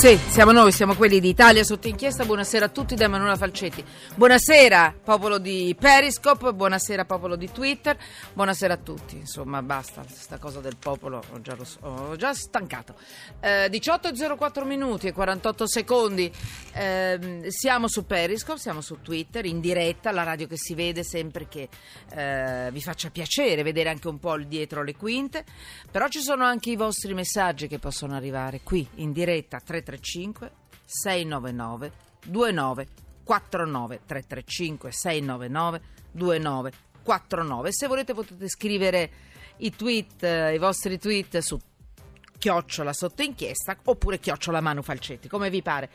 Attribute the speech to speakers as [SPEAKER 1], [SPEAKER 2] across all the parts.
[SPEAKER 1] Sì, siamo noi, siamo quelli di Italia sotto inchiesta. Buonasera a tutti da Emanuela Falcetti. Buonasera popolo di Periscope, buonasera popolo di Twitter, buonasera a tutti. Insomma, basta, questa cosa del popolo, ho già, so- ho già stancato. Eh, 18.04 minuti e 48 secondi. Ehm, siamo su Periscope, siamo su Twitter, in diretta, la radio che si vede sempre che eh, vi faccia piacere vedere anche un po' il dietro le quinte. Però ci sono anche i vostri messaggi che possono arrivare qui in diretta 335 699 2949 335 699 2949 se volete potete scrivere i tweet eh, i vostri tweet su chiocciola sotto inchiesta oppure chiocciola Manu Falcetti come vi pare.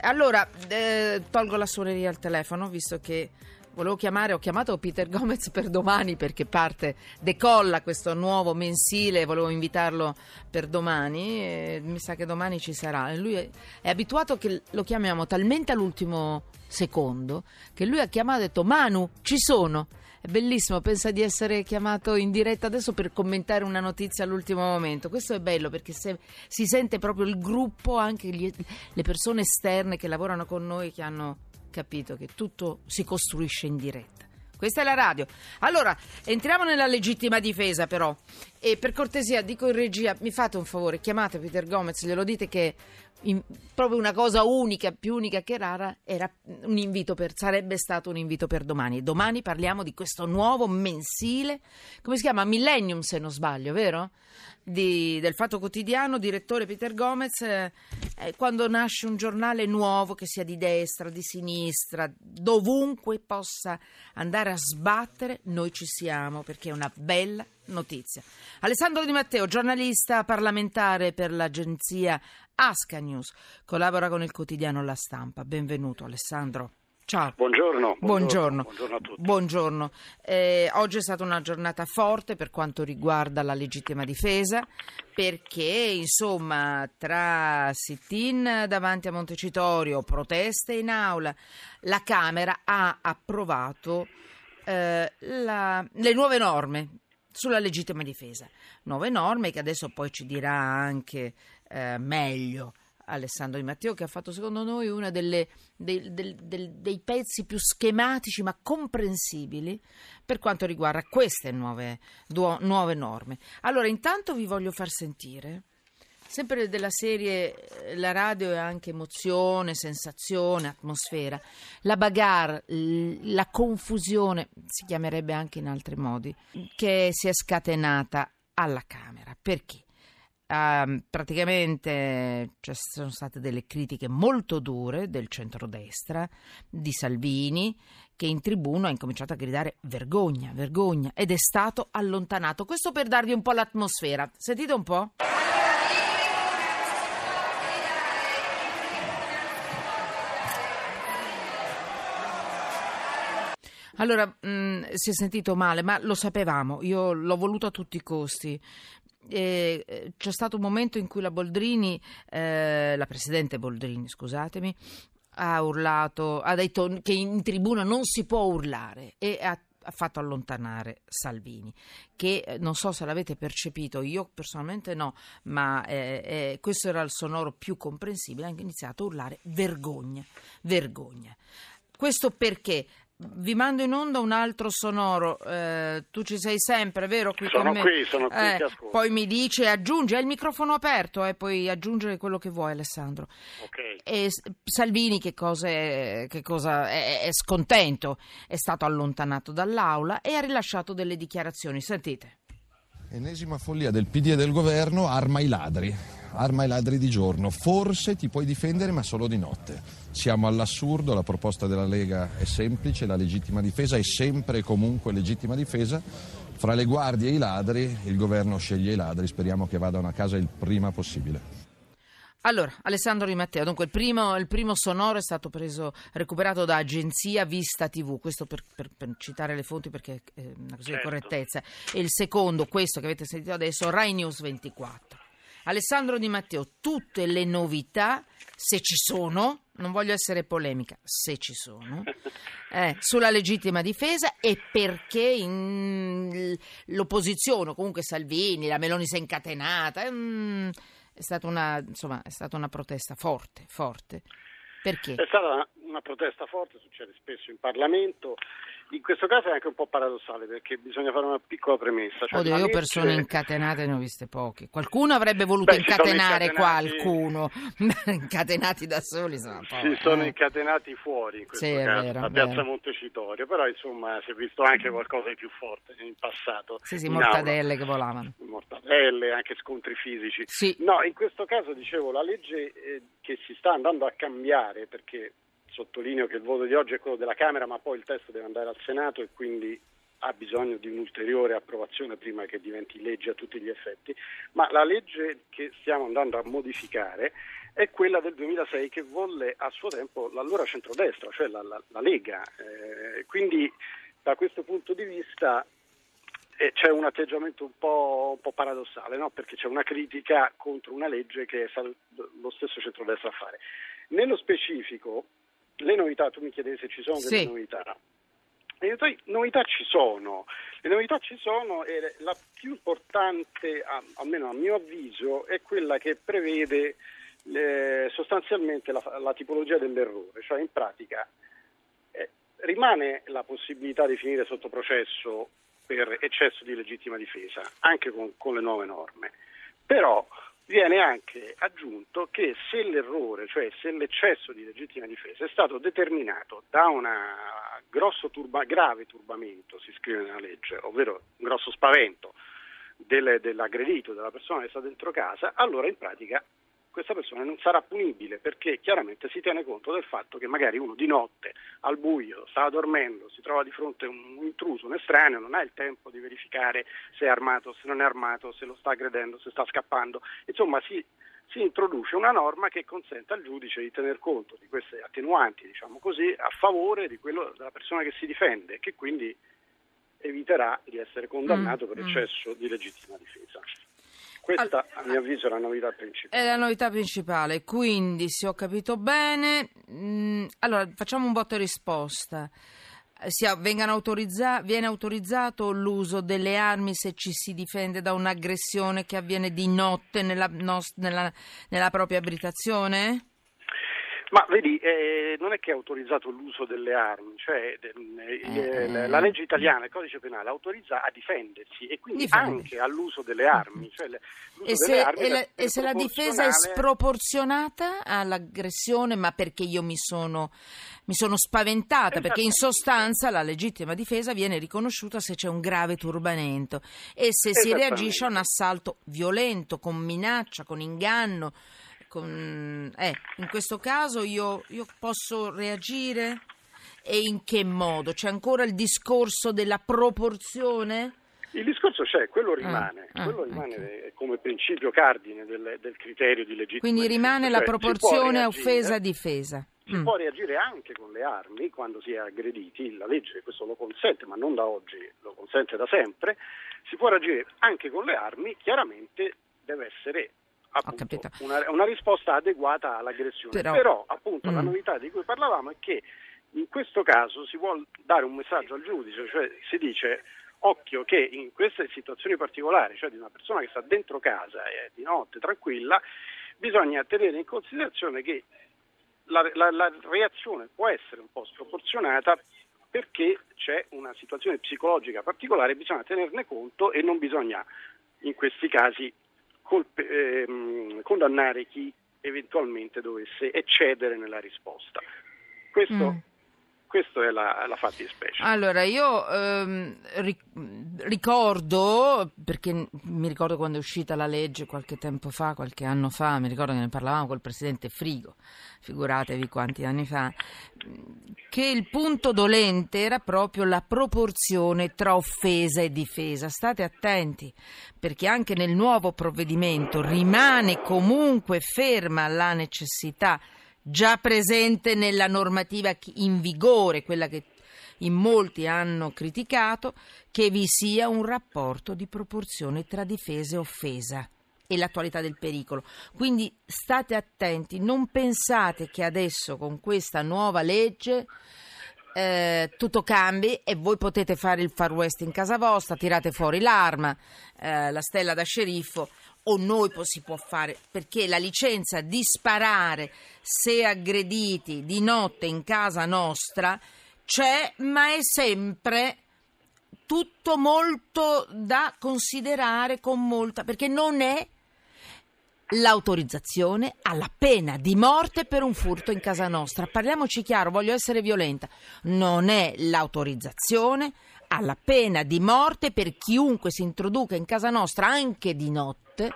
[SPEAKER 1] Allora eh, tolgo la suoneria al telefono visto che Volevo chiamare, ho chiamato Peter Gomez per domani perché parte, decolla questo nuovo mensile, volevo invitarlo per domani, mi sa che domani ci sarà. Lui è, è abituato che lo chiamiamo talmente all'ultimo secondo che lui ha chiamato e ha detto Manu, ci sono. È bellissimo, pensa di essere chiamato in diretta adesso per commentare una notizia all'ultimo momento. Questo è bello perché se, si sente proprio il gruppo, anche gli- le persone esterne che lavorano con noi che hanno capito che tutto si costruisce in diretta. Questa è la radio. Allora, entriamo nella legittima difesa però. E per cortesia, dico in regia, mi fate un favore, chiamate Peter Gomez, glielo dite che in- proprio una cosa unica, più unica che rara, era un invito per, sarebbe stato un invito per domani. Domani parliamo di questo nuovo mensile, come si chiama? Millennium se non sbaglio, vero? Di- del Fatto Quotidiano, direttore Peter Gomez, eh, eh, quando nasce un giornale nuovo che sia di destra, di sinistra, dovunque possa andare a sbattere, noi ci siamo perché è una bella notizia. Alessandro Di Matteo, giornalista parlamentare per l'agenzia Asca News, collabora con il quotidiano La Stampa. Benvenuto Alessandro. Ciao.
[SPEAKER 2] Buongiorno.
[SPEAKER 1] Buongiorno.
[SPEAKER 2] Buongiorno a tutti.
[SPEAKER 1] Buongiorno. Eh, oggi è stata una giornata forte per quanto riguarda la legittima difesa, perché insomma tra sit-in davanti a Montecitorio, proteste in aula, la Camera ha approvato eh, la- le nuove norme sulla legittima difesa. Nuove norme che adesso poi ci dirà anche eh, meglio Alessandro Di Matteo che ha fatto secondo noi uno dei, del- dei pezzi più schematici ma comprensibili per quanto riguarda queste nuove, nuove norme. Allora intanto vi voglio far sentire sempre della serie eh, la radio è anche emozione, sensazione, atmosfera. La bagarre, la confusione, si chiamerebbe anche in altri modi, che si è scatenata alla Camera. Perché? Ehm, praticamente ci sono state delle critiche molto dure del centrodestra, di Salvini, che in tribuna ha incominciato a gridare vergogna, vergogna, ed è stato allontanato. Questo per darvi un po' l'atmosfera. Sentite un po'. Allora, mh, si è sentito male, ma lo sapevamo, io l'ho voluto a tutti i costi. Eh, eh, c'è stato un momento in cui la Boldrini, eh, la presidente Boldrini, scusatemi, ha urlato, ha detto che in tribuna non si può urlare e ha, ha fatto allontanare Salvini, che eh, non so se l'avete percepito, io personalmente no, ma eh, eh, questo era il sonoro più comprensibile, ha iniziato a urlare vergogna, vergogna. Questo perché vi mando in onda un altro sonoro, eh, tu ci sei sempre, vero? Qui
[SPEAKER 2] Sono
[SPEAKER 1] con me?
[SPEAKER 2] qui, sono qui,
[SPEAKER 1] Eh, poi mi dice, aggiunge, hai il microfono aperto e puoi aggiungere quello che vuoi Alessandro.
[SPEAKER 2] Ok.
[SPEAKER 1] E Salvini che cosa, è, che cosa è, è scontento, è stato allontanato dall'aula e ha rilasciato delle dichiarazioni, sentite.
[SPEAKER 3] Ennesima follia del PD e del governo, arma i ladri. Arma i ladri di giorno. Forse ti puoi difendere, ma solo di notte. Siamo all'assurdo, la proposta della Lega è semplice, la legittima difesa è sempre e comunque legittima difesa. Fra le guardie e i ladri, il governo sceglie i ladri, speriamo che vadano a casa il prima possibile.
[SPEAKER 1] Allora, Alessandro Di Matteo, dunque il primo, il primo sonoro è stato preso, recuperato da agenzia Vista TV, questo per, per- per citare le fonti perché è una questione di
[SPEAKER 2] Certo.
[SPEAKER 1] correttezza, e il secondo, questo che avete sentito adesso, Rai News 24. Alessandro Di Matteo, tutte le novità, se ci sono, non voglio essere polemica, se ci sono, eh, sulla legittima difesa e perché in- l'opposizione, comunque Salvini, la Meloni si è incatenata, mm, è stata una, insomma, è stata una protesta forte, forte. Perché?
[SPEAKER 2] È stata una, una protesta forte, succede spesso in Parlamento. In questo caso è anche un po' paradossale perché bisogna fare una piccola premessa. Cioè
[SPEAKER 1] Oddio, io
[SPEAKER 2] legge...
[SPEAKER 1] persone incatenate ne ho viste poche. Qualcuno avrebbe voluto
[SPEAKER 2] Beh,
[SPEAKER 1] incatenare qualcuno, incatenati da soli sono
[SPEAKER 2] Si sono
[SPEAKER 1] eh.
[SPEAKER 2] incatenati fuori in questo
[SPEAKER 1] Sì,
[SPEAKER 2] caso,
[SPEAKER 1] vero,
[SPEAKER 2] a Piazza
[SPEAKER 1] vero.
[SPEAKER 2] Montecitorio, però insomma si è visto anche qualcosa di più forte in passato.
[SPEAKER 1] Sì, sì, mortadelle
[SPEAKER 2] aula.
[SPEAKER 1] che volavano.
[SPEAKER 2] mortadelle, anche scontri fisici.
[SPEAKER 1] Sì.
[SPEAKER 2] No, in questo caso dicevo la legge eh, che si sta andando a cambiare perché sottolineo che il voto di oggi è quello della Camera, ma poi il testo deve andare al Senato e quindi ha bisogno di un'ulteriore approvazione prima che diventi legge a tutti gli effetti, ma la legge che stiamo andando a modificare è quella del 2006 che volle a suo tempo l'allora centrodestra, cioè la, la- la Lega. Eh, quindi da questo punto di vista eh, c'è un atteggiamento un po', un po' paradossale, no? perché c'è una critica contro una legge che è lo stesso centrodestra a fare. Nello specifico, le novità, tu mi chiedevi se ci sono delle
[SPEAKER 1] Sì.
[SPEAKER 2] novità. Le novità- ci sono, le novità ci sono e la più importante, almeno a mio avviso, è quella che prevede sostanzialmente la, la tipologia dell'errore, cioè in pratica eh, rimane la possibilità di finire sotto processo per eccesso di legittima difesa, anche con, con le nuove norme. Però viene anche aggiunto che se l'errore, cioè se l'eccesso di legittima difesa è stato determinato da un turba- grave turbamento, si scrive nella legge, ovvero un grosso spavento del- dell'aggredito, della persona che sta dentro casa, allora in pratica questa persona non sarà punibile perché chiaramente si tiene conto del fatto che magari uno di notte al buio stava dormendo, si trova di fronte a un intruso, un estraneo, non ha il tempo di verificare se è armato, se non è armato, se lo sta aggredendo, se sta scappando. Insomma, si, si introduce una norma che consente al giudice di tener conto di queste attenuanti, diciamo così, a favore di quello della persona che si difende e che quindi eviterà di essere condannato
[SPEAKER 1] Mm,
[SPEAKER 2] per eccesso di legittima difesa. Questa, a mio avviso, è la novità principale.
[SPEAKER 1] È la novità principale, quindi se ho capito bene, mh, allora facciamo un voto e risposta. Eh, sia- autorizza- viene autorizzato l'uso delle armi se ci si difende da un'aggressione che avviene di notte nella, nos- nella- nella propria abitazione?
[SPEAKER 2] Ma vedi, eh, non è che è autorizzato l'uso delle armi, cioè del- eh,
[SPEAKER 1] Eh.
[SPEAKER 2] la legge italiana, il codice penale, autorizza a difendersi e quindi
[SPEAKER 1] Difendersi.
[SPEAKER 2] anche all'uso delle armi. Cioè le- l'uso
[SPEAKER 1] E se,
[SPEAKER 2] delle armi
[SPEAKER 1] e la, e se la difesa è sproporzionata all'aggressione, ma perché io mi sono, mi sono spaventata? Perché in sostanza la legittima difesa viene riconosciuta se c'è un grave turbamento e se si reagisce a un assalto violento, con minaccia, con inganno. Con- eh, in questo caso io, io posso reagire? E in che modo? C'è ancora il discorso della proporzione?
[SPEAKER 2] Il discorso c'è, quello rimane,
[SPEAKER 1] ah,
[SPEAKER 2] quello
[SPEAKER 1] ok.
[SPEAKER 2] rimane come principio cardine del, del criterio di legittima
[SPEAKER 1] Quindi rimane la
[SPEAKER 2] Cioè,
[SPEAKER 1] proporzione offesa-difesa.
[SPEAKER 2] Si
[SPEAKER 1] Mm.
[SPEAKER 2] può reagire anche con le armi quando si è aggrediti, la legge questo lo consente, ma non da oggi, lo consente da sempre, si può reagire anche con le armi, chiaramente deve essere appunto, una, una risposta adeguata all'aggressione.
[SPEAKER 1] Però-
[SPEAKER 2] appunto la
[SPEAKER 1] Mm.
[SPEAKER 2] novità di cui parlavamo è che in questo caso si vuole dare un messaggio al giudice, cioè si dice occhio che in queste situazioni particolari, cioè di una persona che sta dentro casa e è di notte tranquilla, bisogna tenere in considerazione che la, la- la reazione può essere un po' sproporzionata perché c'è una situazione psicologica particolare, bisogna tenerne conto e non bisogna in questi casi colpe- ehm, condannare chi eventualmente dovesse eccedere nella risposta. Questo,
[SPEAKER 1] Mm.
[SPEAKER 2] Questo è la, la fattispecie.
[SPEAKER 1] Allora, io ehm, ri- ricordo, perché mi ricordo quando è uscita la legge qualche tempo fa, qualche anno fa, mi ricordo che ne parlavamo col presidente Frigo, figuratevi quanti anni fa, che il punto dolente era proprio la proporzione tra offesa e difesa. State attenti, perché anche nel nuovo provvedimento rimane comunque ferma la necessità già presente nella normativa in vigore, quella che in molti hanno criticato, che vi sia un rapporto di proporzione tra difesa e offesa e l'attualità del pericolo. Quindi state attenti, non pensate che adesso con questa nuova legge eh, tutto cambi e voi potete fare il far west in casa vostra, tirate fuori l'arma, eh, la stella da sceriffo o noi si può fare perché la licenza di sparare se aggrediti di notte in casa nostra c'è, ma è sempre tutto molto da considerare con molta perché non è l'autorizzazione alla pena di morte per un furto in casa nostra. Parliamoci chiaro, voglio essere violenta. Non è l'autorizzazione alla pena di morte per chiunque si introduca in casa nostra anche di notte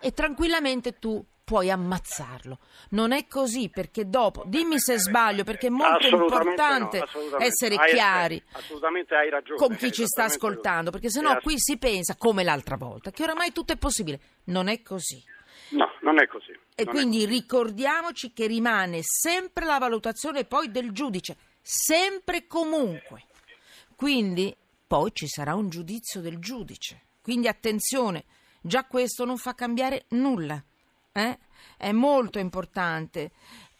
[SPEAKER 1] e tranquillamente tu puoi ammazzarlo. Non è così perché dopo, dimmi se sbaglio, perché è molto importante
[SPEAKER 2] no,
[SPEAKER 1] essere
[SPEAKER 2] hai,
[SPEAKER 1] chiari
[SPEAKER 2] assolutamente hai ragione,
[SPEAKER 1] con chi ci sta ascoltando, perché sennò qui si pensa come l'altra volta, che oramai tutto è possibile. Non è così.
[SPEAKER 2] No, non è così.
[SPEAKER 1] E quindi ricordiamoci che rimane sempre la valutazione poi del giudice, sempre e comunque. Quindi poi ci sarà un giudizio del giudice. Quindi attenzione, già questo non fa cambiare nulla. Eh? È molto importante.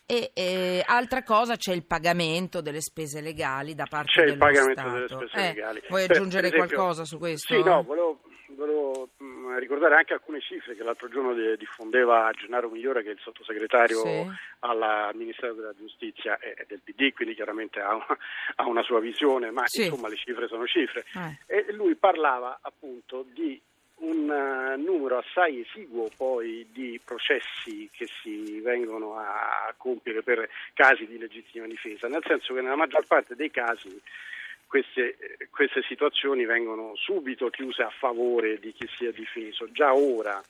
[SPEAKER 1] E, e, altra cosa c'è il pagamento delle spese legali da parte
[SPEAKER 2] c'è
[SPEAKER 1] dello
[SPEAKER 2] Stato. C'è il pagamento
[SPEAKER 1] Stato.
[SPEAKER 2] delle spese
[SPEAKER 1] eh,
[SPEAKER 2] legali.
[SPEAKER 1] Vuoi aggiungere esempio, qualcosa su questo?
[SPEAKER 2] Sì, no, volevo, volevo mh, ricordare anche alcune cifre che l'altro giorno diffondeva Gennaro Migliore, che è il sottosegretario sì. al Ministero della Giustizia e del PD, quindi chiaramente ha una, ha una sua visione, ma sì. insomma le cifre sono cifre. Eh. E lui parlava appunto di un uh, numero assai esiguo poi di processi che si vengono a compiere per casi di legittima difesa, nel senso che nella maggior parte dei casi queste, queste, situazioni vengono subito chiuse a favore di chi si è difeso, già ora.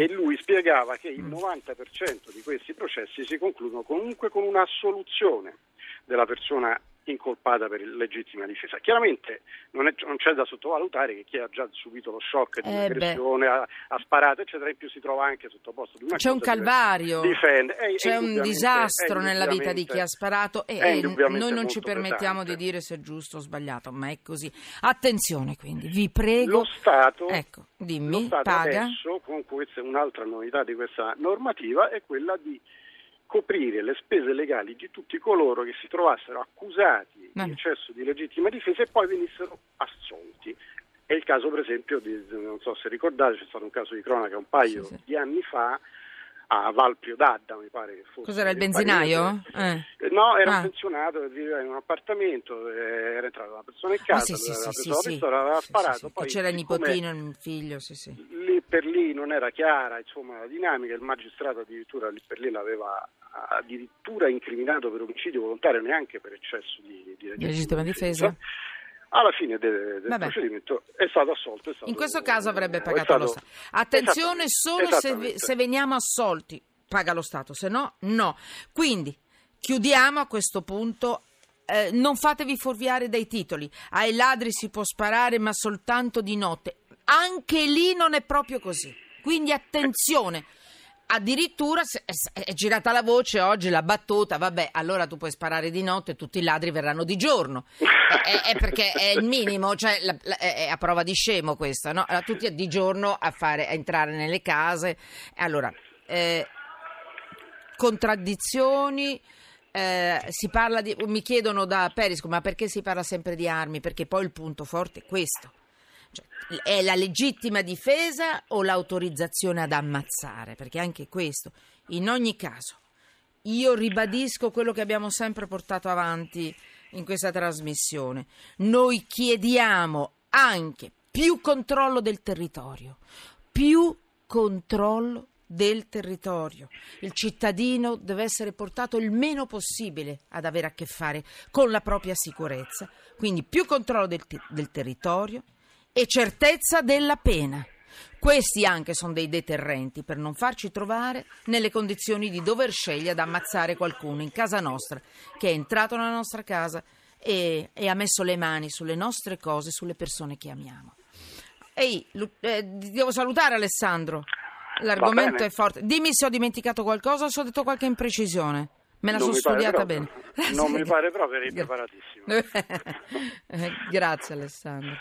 [SPEAKER 2] E lui spiegava che il 90% di questi processi si concludono comunque con un'assoluzione della persona incolpata per legittima difesa. Chiaramente non, è, non, c'è da sottovalutare che chi ha già subito lo shock di eh un'aggressione, ha, ha, sparato, eccetera, in più si trova anche sottoposto ad una
[SPEAKER 1] C'è un calvario,
[SPEAKER 2] difende.
[SPEAKER 1] c'è un disastro nella vita di chi ha sparato e, e noi non ci permettiamo
[SPEAKER 2] pesante.
[SPEAKER 1] di dire se è giusto o sbagliato, ma è così. Attenzione quindi, vi prego.
[SPEAKER 2] Lo Stato,
[SPEAKER 1] ecco, dimmi,
[SPEAKER 2] lo Stato
[SPEAKER 1] paga.
[SPEAKER 2] adesso, con questa, un'altra novità di questa normativa, è quella di coprire le spese legali di tutti coloro che si trovassero accusati di eccesso di legittima difesa e poi venissero assolti. È il caso per esempio di, non so se ricordate, c'è stato un caso di cronaca un paio sì, sì. di anni fa a Valpio d'Adda, mi pare che fosse.
[SPEAKER 1] Cos'era il benzinaio? Eh.
[SPEAKER 2] No, era ah. un pensionato che viveva in un appartamento, eh, era entrata una persona in casa,
[SPEAKER 1] ah, sì,
[SPEAKER 2] aveva
[SPEAKER 1] sì,
[SPEAKER 2] preso
[SPEAKER 1] sì,
[SPEAKER 2] la pistola, aveva sparato. Poi,
[SPEAKER 1] c'era il nipotino, il figlio, sì, sì.
[SPEAKER 2] Lì per lì non era chiara insomma, la dinamica, il magistrato addirittura lì per lì l'aveva addirittura incriminato per omicidio volontario, neanche per eccesso di, di
[SPEAKER 1] legittima difesa. difesa
[SPEAKER 2] alla fine del, del procedimento è stato assolto. È stato,
[SPEAKER 1] in questo caso avrebbe pagato stato, lo Stato. Attenzione solo se, se, veniamo assolti, paga lo Stato, se no no. Quindi chiudiamo a questo punto. Eh, non fatevi fuorviare dai titoli. Ai ladri si può sparare, ma soltanto di notte. Anche lì non è proprio così. Quindi attenzione. Addirittura è girata la voce oggi, la battuta, vabbè, allora tu puoi sparare di notte e tutti i ladri verranno di giorno. è, è, perché è il minimo, cioè la, la, è a prova di scemo questo, no? Allora, tutti di giorno a, fare, a entrare nelle case. Allora, eh, contraddizioni. Eh, si parla di, mi chiedono da Perisco, ma perché si parla sempre di armi? Perché poi il punto forte è questo è la legittima difesa o l'autorizzazione ad ammazzare? Perché anche questo, in ogni caso, io ribadisco quello che abbiamo sempre portato avanti in questa trasmissione. Noi chiediamo anche più controllo del territorio, più controllo del territorio. Il cittadino deve essere portato il meno possibile ad avere a che fare con la propria sicurezza, quindi più controllo del, del territorio, e certezza della pena. Questi anche sono dei deterrenti per non farci trovare nelle condizioni di dover scegliere ad ammazzare qualcuno in casa nostra che è entrato nella nostra casa e, e ha messo le mani sulle nostre cose, sulle persone che amiamo. Ehi, eh, devo salutare Alessandro. L'argomento è forte. Dimmi se ho dimenticato qualcosa o se ho detto qualche imprecisione. Me la
[SPEAKER 2] non
[SPEAKER 1] sono studiata
[SPEAKER 2] bene.
[SPEAKER 1] bene.
[SPEAKER 2] Non mi pare proprio, eri preparatissimo.
[SPEAKER 1] Grazie Alessandro.